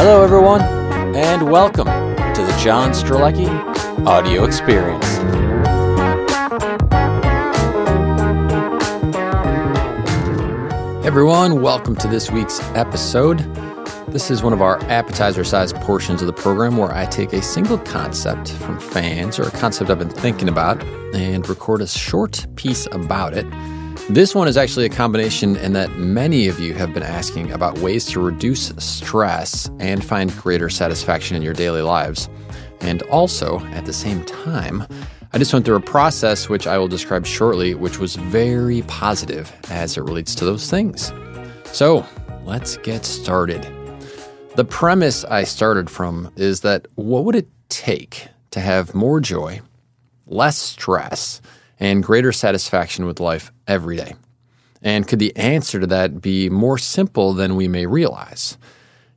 Hello, everyone, and welcome to the John Strelecky Audio Experience. Everyone, welcome to this week's episode. This is one of our appetizer sized portions of the program where I take a single concept from fans or a concept I've been thinking about and record a short piece about it. This one is actually a combination in that many of you have been asking about ways to reduce stress and find greater satisfaction in your daily lives. And also, at the same time, I just went through a process which I will describe shortly, which was very positive as it relates to those things. So, let's get started. The premise I started from is that what would it take to have more joy, less stress, and greater satisfaction with life every day? And could the answer to that be more simple than we may realize?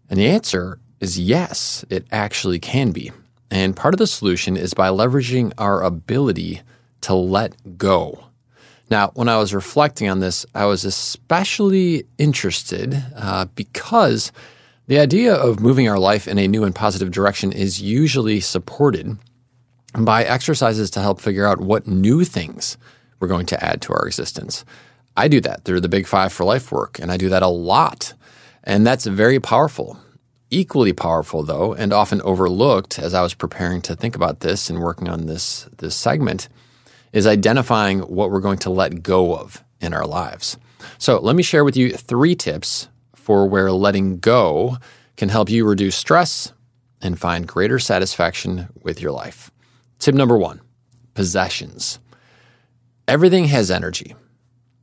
And the answer is yes, it actually can be. And part of the solution is by leveraging our ability to let go. Now, when I was reflecting on this, I was especially interested uh, because the idea of moving our life in a new and positive direction is usually supported by exercises to help figure out what new things we're going to add to our existence. I do that through the Big Five for Life work, and I do that a lot. And that's very powerful. Equally powerful, though, and often overlooked as I was preparing to think about this and working on this, this segment, is identifying what we're going to let go of in our lives. So, let me share with you three tips for where letting go can help you reduce stress and find greater satisfaction with your life. Tip number one possessions. Everything has energy,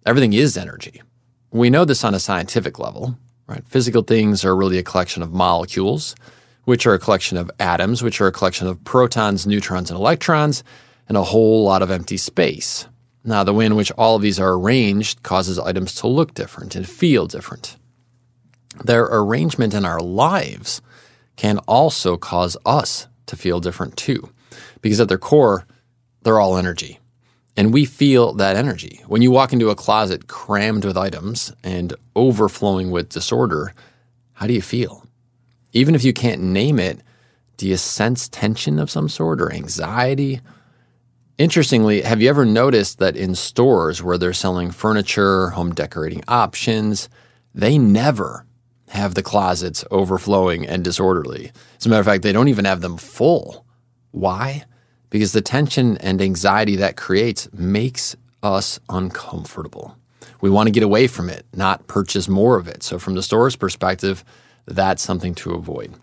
everything is energy. We know this on a scientific level, right? Physical things are really a collection of molecules, which are a collection of atoms, which are a collection of protons, neutrons, and electrons, and a whole lot of empty space. Now, the way in which all of these are arranged causes items to look different and feel different. Their arrangement in our lives can also cause us to feel different too because at their core, they're all energy. And we feel that energy. When you walk into a closet crammed with items and overflowing with disorder, how do you feel? Even if you can't name it, do you sense tension of some sort or anxiety? Interestingly, have you ever noticed that in stores where they're selling furniture, home decorating options, they never have the closets overflowing and disorderly. As a matter of fact, they don't even have them full. Why? Because the tension and anxiety that creates makes us uncomfortable. We want to get away from it, not purchase more of it. So, from the store's perspective, that's something to avoid.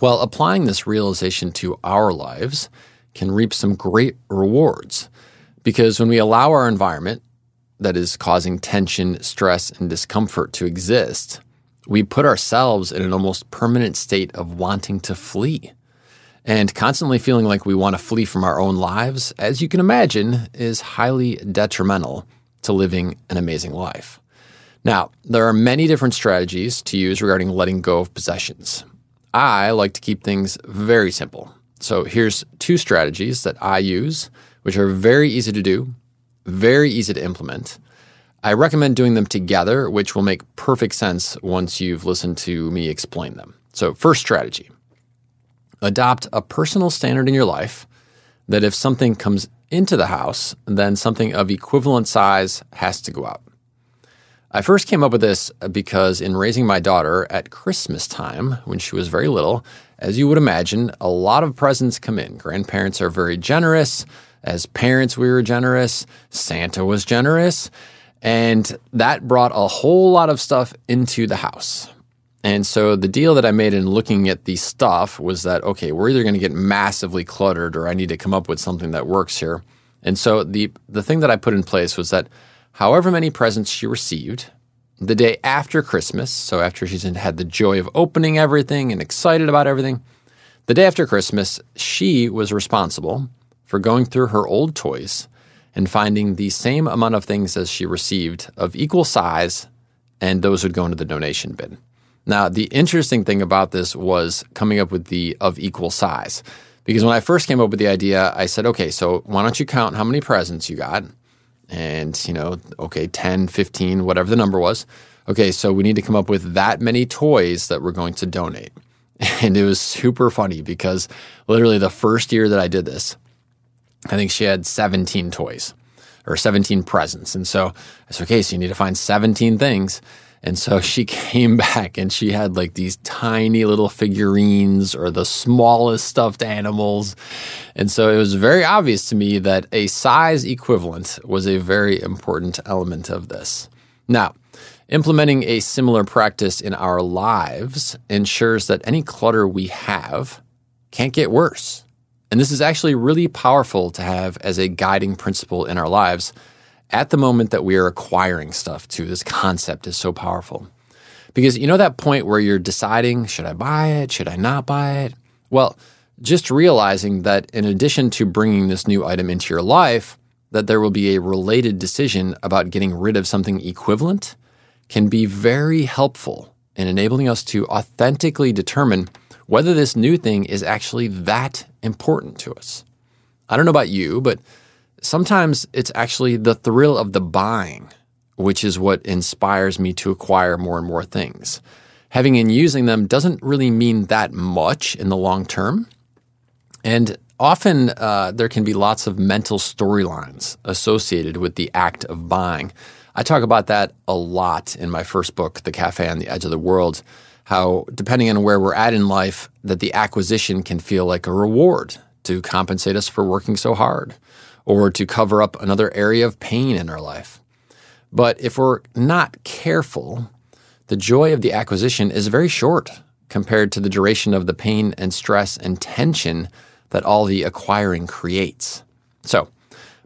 Well, applying this realization to our lives can reap some great rewards because when we allow our environment that is causing tension, stress, and discomfort to exist, we put ourselves in an almost permanent state of wanting to flee. And constantly feeling like we want to flee from our own lives, as you can imagine, is highly detrimental to living an amazing life. Now, there are many different strategies to use regarding letting go of possessions. I like to keep things very simple. So here's two strategies that I use, which are very easy to do, very easy to implement. I recommend doing them together, which will make perfect sense once you've listened to me explain them. So, first strategy adopt a personal standard in your life that if something comes into the house, then something of equivalent size has to go out. I first came up with this because in raising my daughter at Christmas time, when she was very little, as you would imagine, a lot of presents come in. Grandparents are very generous. As parents, we were generous. Santa was generous. And that brought a whole lot of stuff into the house. And so the deal that I made in looking at the stuff was that, okay, we're either going to get massively cluttered or I need to come up with something that works here. And so the, the thing that I put in place was that however many presents she received, the day after Christmas, so after she's had the joy of opening everything and excited about everything, the day after Christmas, she was responsible for going through her old toys and finding the same amount of things as she received of equal size, and those would go into the donation bin. Now, the interesting thing about this was coming up with the of equal size. Because when I first came up with the idea, I said, okay, so why don't you count how many presents you got? And, you know, okay, 10, 15, whatever the number was. Okay, so we need to come up with that many toys that we're going to donate. And it was super funny because literally the first year that I did this, I think she had 17 toys or 17 presents. And so I said, okay, so you need to find 17 things. And so she came back and she had like these tiny little figurines or the smallest stuffed animals. And so it was very obvious to me that a size equivalent was a very important element of this. Now, implementing a similar practice in our lives ensures that any clutter we have can't get worse. And this is actually really powerful to have as a guiding principle in our lives at the moment that we are acquiring stuff too. This concept is so powerful. Because you know that point where you're deciding, should I buy it? Should I not buy it? Well, just realizing that in addition to bringing this new item into your life, that there will be a related decision about getting rid of something equivalent can be very helpful in enabling us to authentically determine whether this new thing is actually that important to us. I don't know about you, but sometimes it's actually the thrill of the buying, which is what inspires me to acquire more and more things. Having and using them doesn't really mean that much in the long term. And often uh, there can be lots of mental storylines associated with the act of buying. I talk about that a lot in my first book, The Cafe on the Edge of the World. How, depending on where we're at in life, that the acquisition can feel like a reward to compensate us for working so hard or to cover up another area of pain in our life. But if we're not careful, the joy of the acquisition is very short compared to the duration of the pain and stress and tension that all the acquiring creates. So,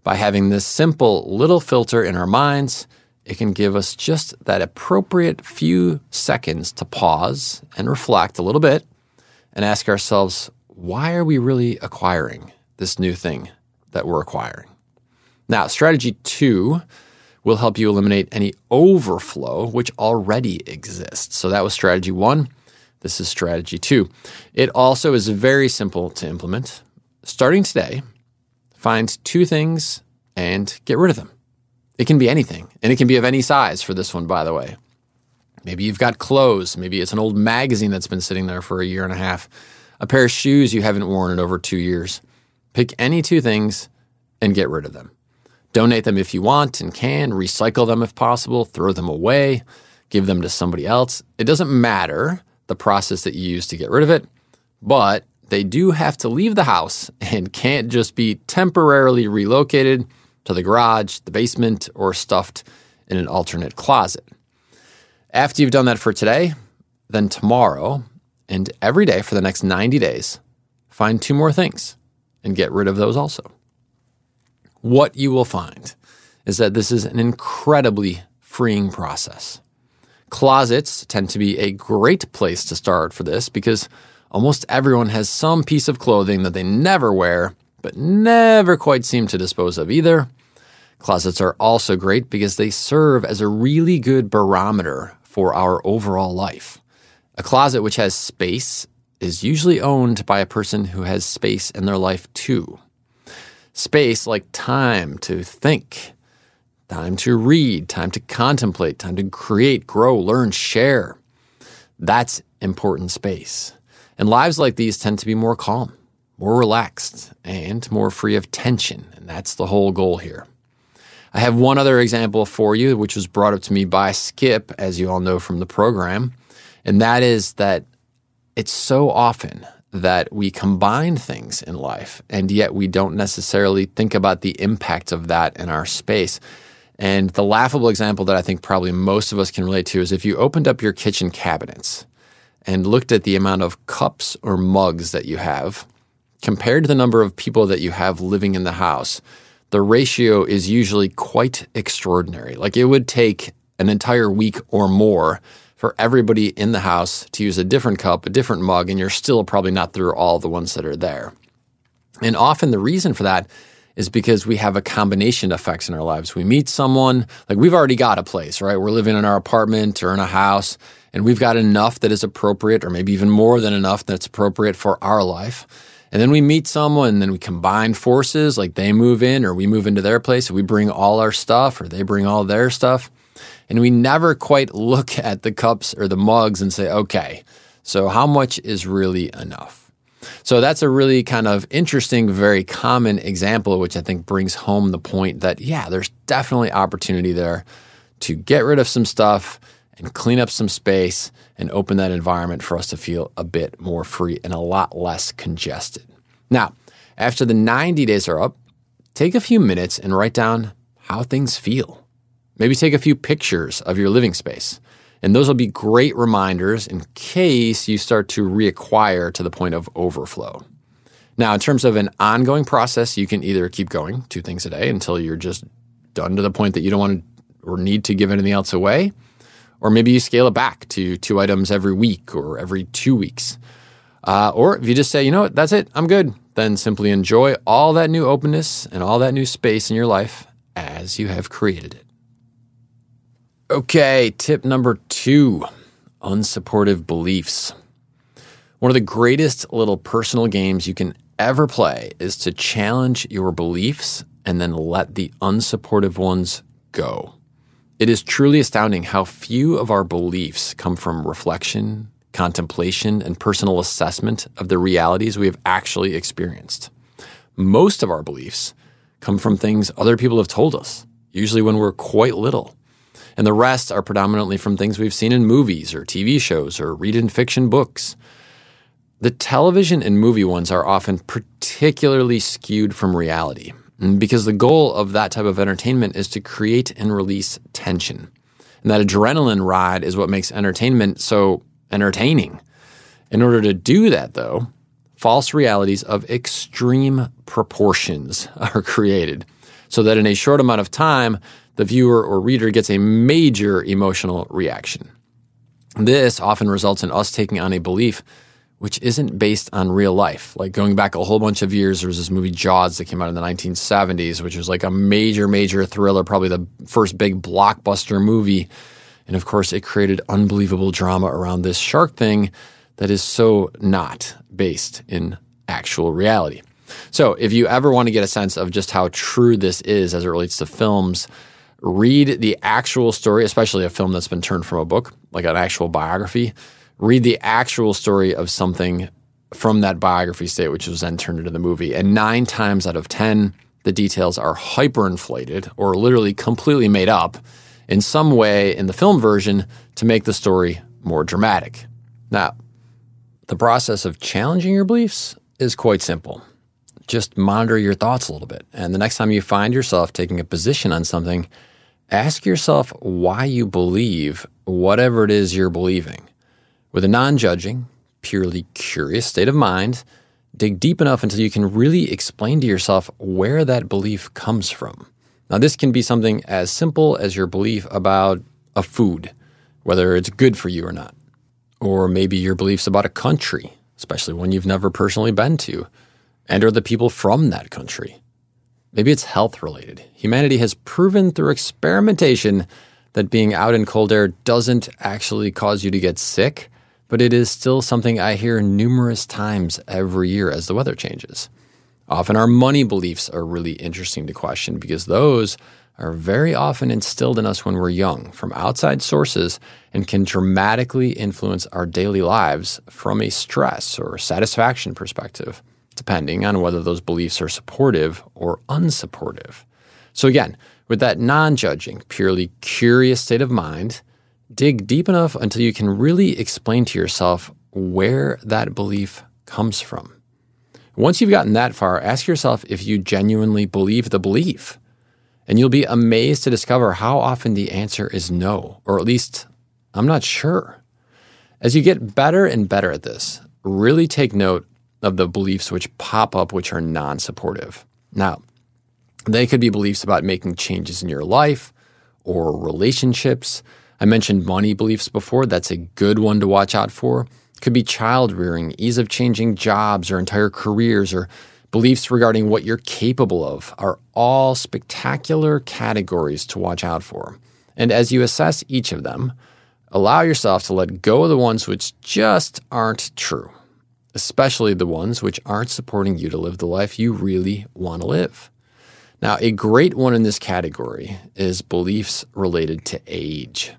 by having this simple little filter in our minds, it can give us just that appropriate few seconds to pause and reflect a little bit and ask ourselves, why are we really acquiring this new thing that we're acquiring. Now, strategy two will help you eliminate any overflow which already exists. So that was strategy one. This is strategy two. It also is very simple to implement. Starting today, find two things and get rid of them. It can be anything, and it can be of any size for this one, by the way. Maybe you've got clothes. Maybe it's an old magazine that's been sitting there for a year and a half, a pair of shoes you haven't worn in over two years. Pick any two things and get rid of them. Donate them if you want and can, recycle them if possible, throw them away, give them to somebody else. It doesn't matter the process that you use to get rid of it, but they do have to leave the house and can't just be temporarily relocated to the garage, the basement, or stuffed in an alternate closet. After you've done that for today, then tomorrow and every day for the next 90 days, find two more things and get rid of those also. What you will find is that this is an incredibly freeing process. Closets tend to be a great place to start for this because almost everyone has some piece of clothing that they never wear, but never quite seem to dispose of either. Closets are also great because they serve as a really good barometer for our overall life. A closet which has space is usually owned by a person who has space in their life too. Space like time to think, time to read, time to contemplate, time to create, grow, learn, share. That's important space. And lives like these tend to be more calm, more relaxed, and more free of tension. And that's the whole goal here. I have one other example for you, which was brought up to me by Skip, as you all know from the program. And that is that it's so often that we combine things in life, and yet we don't necessarily think about the impact of that in our space. And the laughable example that I think probably most of us can relate to is if you opened up your kitchen cabinets and looked at the amount of cups or mugs that you have compared to the number of people that you have living in the house, the ratio is usually quite extraordinary. Like it would take an entire week or more for everybody in the house to use a different cup, a different mug, and you're still probably not through all the ones that are there. And often the reason for that is because we have a combination of effects in our lives. We meet someone, like we've already got a place, right? We're living in our apartment or in a house, and we've got enough that is appropriate, or maybe even more than enough that's appropriate for our life. And then we meet someone, and then we combine forces, like they move in or we move into their place, we bring all our stuff or they bring all their stuff. And we never quite look at the cups or the mugs and say, okay, So, how much is really enough? So, that's a really kind of interesting, very common example, which I think brings home the point that, yeah, there's definitely opportunity there to get rid of some stuff and clean up some space and open that environment for us to feel a bit more free and a lot less congested. Now, after the 90 days are up, take a few minutes and write down how things feel. Maybe take a few pictures of your living space. And those will be great reminders in case you start to reacquire to the point of overflow. Now, in terms of an ongoing process, you can either keep going two things a day until you're just done to the point that you don't want to or need to give anything else away, or maybe you scale it back to two items every week or every two weeks. Uh, or if you just say, you know what, that's it, I'm good, then simply enjoy all that new openness and all that new space in your life as you have created it. Okay, tip number two unsupportive beliefs. One of the greatest little personal games you can ever play is to challenge your beliefs and then let the unsupportive ones go. It is truly astounding how few of our beliefs come from reflection, contemplation, and personal assessment of the realities we have actually experienced. Most of our beliefs come from things other people have told us, usually when we're quite little. And the rest are predominantly from things we've seen in movies or TV shows or read in fiction books. The television and movie ones are often particularly skewed from reality mm, because the goal of that type of entertainment is to create and release tension. And that adrenaline ride is what makes entertainment so entertaining. In order to do that, though, false realities of extreme proportions are created so that in a short amount of time, the viewer or reader gets a major emotional reaction. This often results in us taking on a belief which isn't based on real life. Like going back a whole bunch of years, there was this movie Jaws that came out in the 1970s, which was like a major, major thriller, probably the first big blockbuster movie. And of course, it created unbelievable drama around this shark thing that is so not based in actual reality. So, if you ever want to get a sense of just how true this is as it relates to films, read the actual story, especially a film that's been turned from a book, like an actual biography read the actual story of something from that biography state, which was then turned into the movie. And nine times out of 10, the details are hyperinflated or literally completely made up in some way in the film version to make the story more dramatic. Now, the process of challenging your beliefs is quite simple. Just monitor your thoughts a little bit. And the next time you find yourself taking a position on something, ask yourself why you believe whatever it is you're believing. With a non judging, purely curious state of mind, dig deep enough until you can really explain to yourself where that belief comes from. Now, this can be something as simple as your belief about a food, whether it's good for you or not. Or maybe your beliefs about a country, especially one you've never personally been to, and or the people from that country. Maybe it's health related. Humanity has proven through experimentation that being out in cold air doesn't actually cause you to get sick but it is still something I hear numerous times every year as the weather changes. Often our money beliefs are really interesting to question because those are very often instilled in us when we're young from outside sources and can dramatically influence our daily lives from a stress or satisfaction perspective, depending on whether those beliefs are supportive or unsupportive. So, again, with that non judging, purely curious state of mind, dig deep enough until you can really explain to yourself where that belief comes from. Once you've gotten that far, ask yourself if you genuinely believe the belief. And you'll be amazed to discover how often the answer is no, or at least, I'm not sure. As you get better and better at this, really take note of the beliefs which pop up which are non supportive. Now, they could be beliefs about making changes in your life or relationships I mentioned money beliefs before. That's a good one to watch out for. Could be child rearing, ease of changing jobs or entire careers, or beliefs regarding what you're capable of are all spectacular categories to watch out for. And as you assess each of them, allow yourself to let go of the ones which just aren't true, especially the ones which aren't supporting you to live the life you really want to live. Now, a great one in this category is beliefs related to age.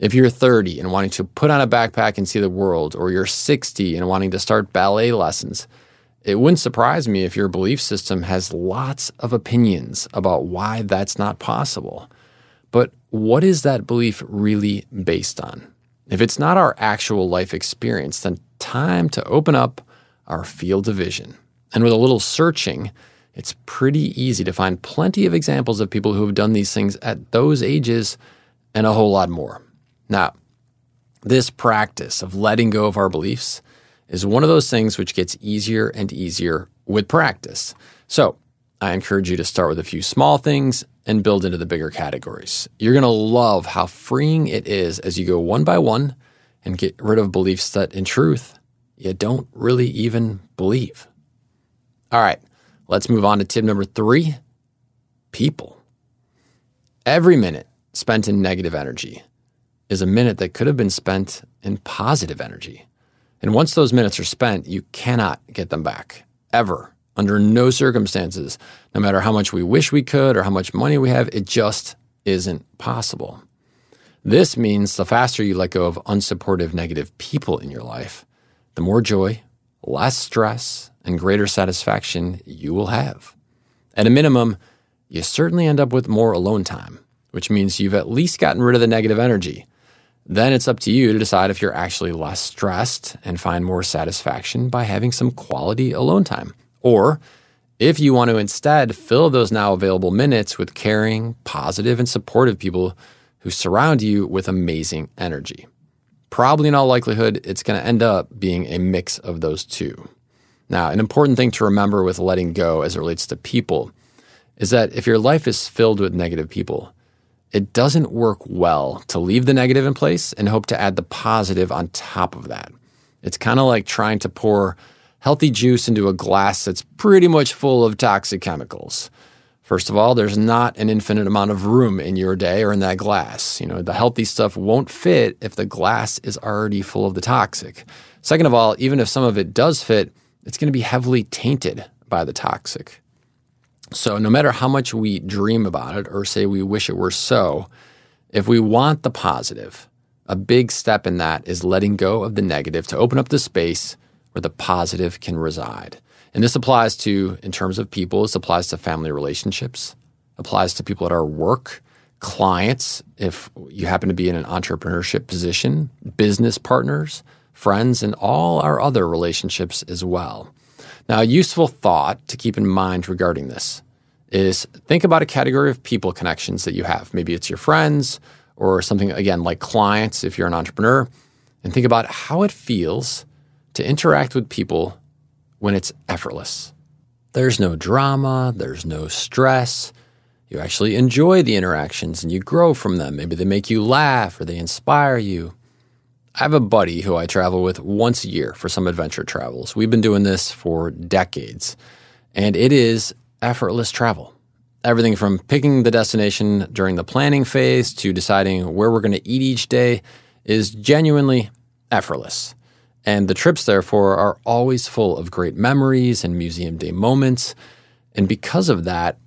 If you're 30 and wanting to put on a backpack and see the world, or you're 60 and wanting to start ballet lessons, it wouldn't surprise me if your belief system has lots of opinions about why that's not possible. But what is that belief really based on? If it's not our actual life experience, then time to open up our field of vision. And with a little searching, it's pretty easy to find plenty of examples of people who have done these things at those ages and a whole lot more. Now, this practice of letting go of our beliefs is one of those things which gets easier and easier with practice. So, I encourage you to start with a few small things and build into the bigger categories. You're going to love how freeing it is as you go one by one and get rid of beliefs that, in truth, you don't really even believe. All right, let's move on to tip number three people. Every minute spent in negative energy is a minute that could have been spent in positive energy. And once those minutes are spent, you cannot get them back, ever under no circumstances, no matter how much we wish we could or how much money we have, it just isn't possible. This means the faster you let go of unsupportive negative people in your life, the more joy, less stress, and greater satisfaction you will have. At a minimum, you certainly end up with more alone time, which means you've at least gotten rid of the negative energy. Then it's up to you to decide if you're actually less stressed and find more satisfaction by having some quality alone time. Or if you want to instead fill those now available minutes with caring, positive, and supportive people who surround you with amazing energy. Probably in all likelihood, it's going to end up being a mix of those two. Now, an important thing to remember with letting go as it relates to people is that if your life is filled with negative people, it doesn't work well to leave the negative in place and hope to add the positive on top of that. It's kind of like trying to pour healthy juice into a glass that's pretty much full of toxic chemicals. First of all, there's not an infinite amount of room in your day or in that glass. You know, the healthy stuff won't fit if the glass is already full of the toxic. Second of all, even if some of it does fit, it's going to be heavily tainted by the toxic. So, no matter how much we dream about it or say we wish it were so, if we want the positive, a big step in that is letting go of the negative to open up the space where the positive can reside. And this applies to, in terms of people, this applies to family relationships, applies to people at our work, clients, if you happen to be in an entrepreneurship position, business partners, friends, and all our other relationships as well. Now, a useful thought to keep in mind regarding this is think about a category of people connections that you have. Maybe it's your friends or something, again, like clients if you're an entrepreneur, and think about how it feels to interact with people when it's effortless. There's no drama, there's no stress. You actually enjoy the interactions and you grow from them. Maybe they make you laugh or they inspire you. I have a buddy who I travel with once a year for some adventure travels. We've been doing this for decades, and it is effortless travel. Everything from picking the destination during the planning phase to deciding where we're going to eat each day is genuinely effortless. And the trips, therefore, are always full of great memories and museum day moments. And because of that,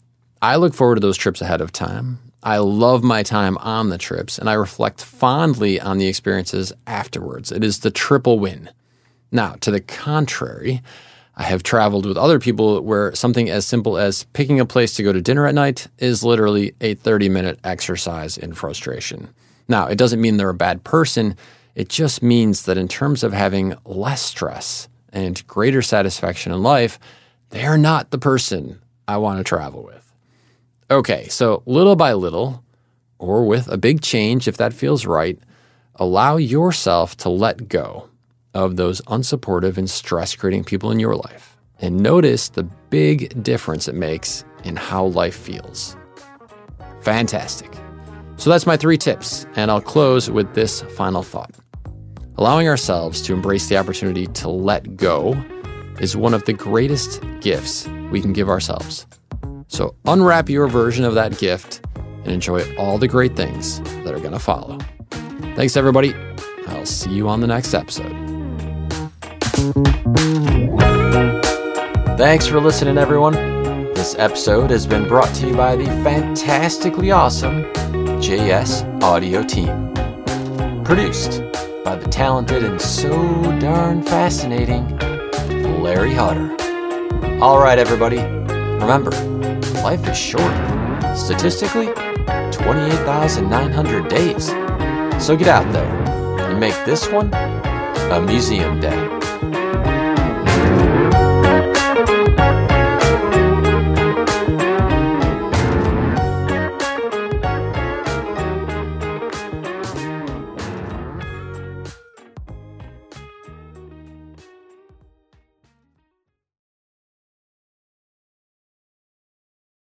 I look forward to those trips ahead of time. I love my time on the trips, and I reflect fondly on the experiences afterwards. It is the triple win. Now, to the contrary, I have traveled with other people where something as simple as picking a place to go to dinner at night is literally a 30 minute exercise in frustration. Now, it doesn't mean they're a bad person. It just means that in terms of having less stress and greater satisfaction in life, they are not the person I want to travel with. Okay, so little by little, or with a big change if that feels right, allow yourself to let go of those unsupportive and stress creating people in your life and notice the big difference it makes in how life feels. Fantastic. So that's my three tips, and I'll close with this final thought. Allowing ourselves to embrace the opportunity to let go is one of the greatest gifts we can give ourselves. So unwrap your version of that gift and enjoy all the great things that are going to follow. Thanks, everybody. I'll see you on the next episode. Thanks for listening, everyone. This episode has been brought to you by the fantastically awesome JS Audio team. Produced by the talented and so darn fascinating Larry Hutter. All right, everybody, remember, life is short. Statistically, 28,900 days. So get out there and make this one a museum day.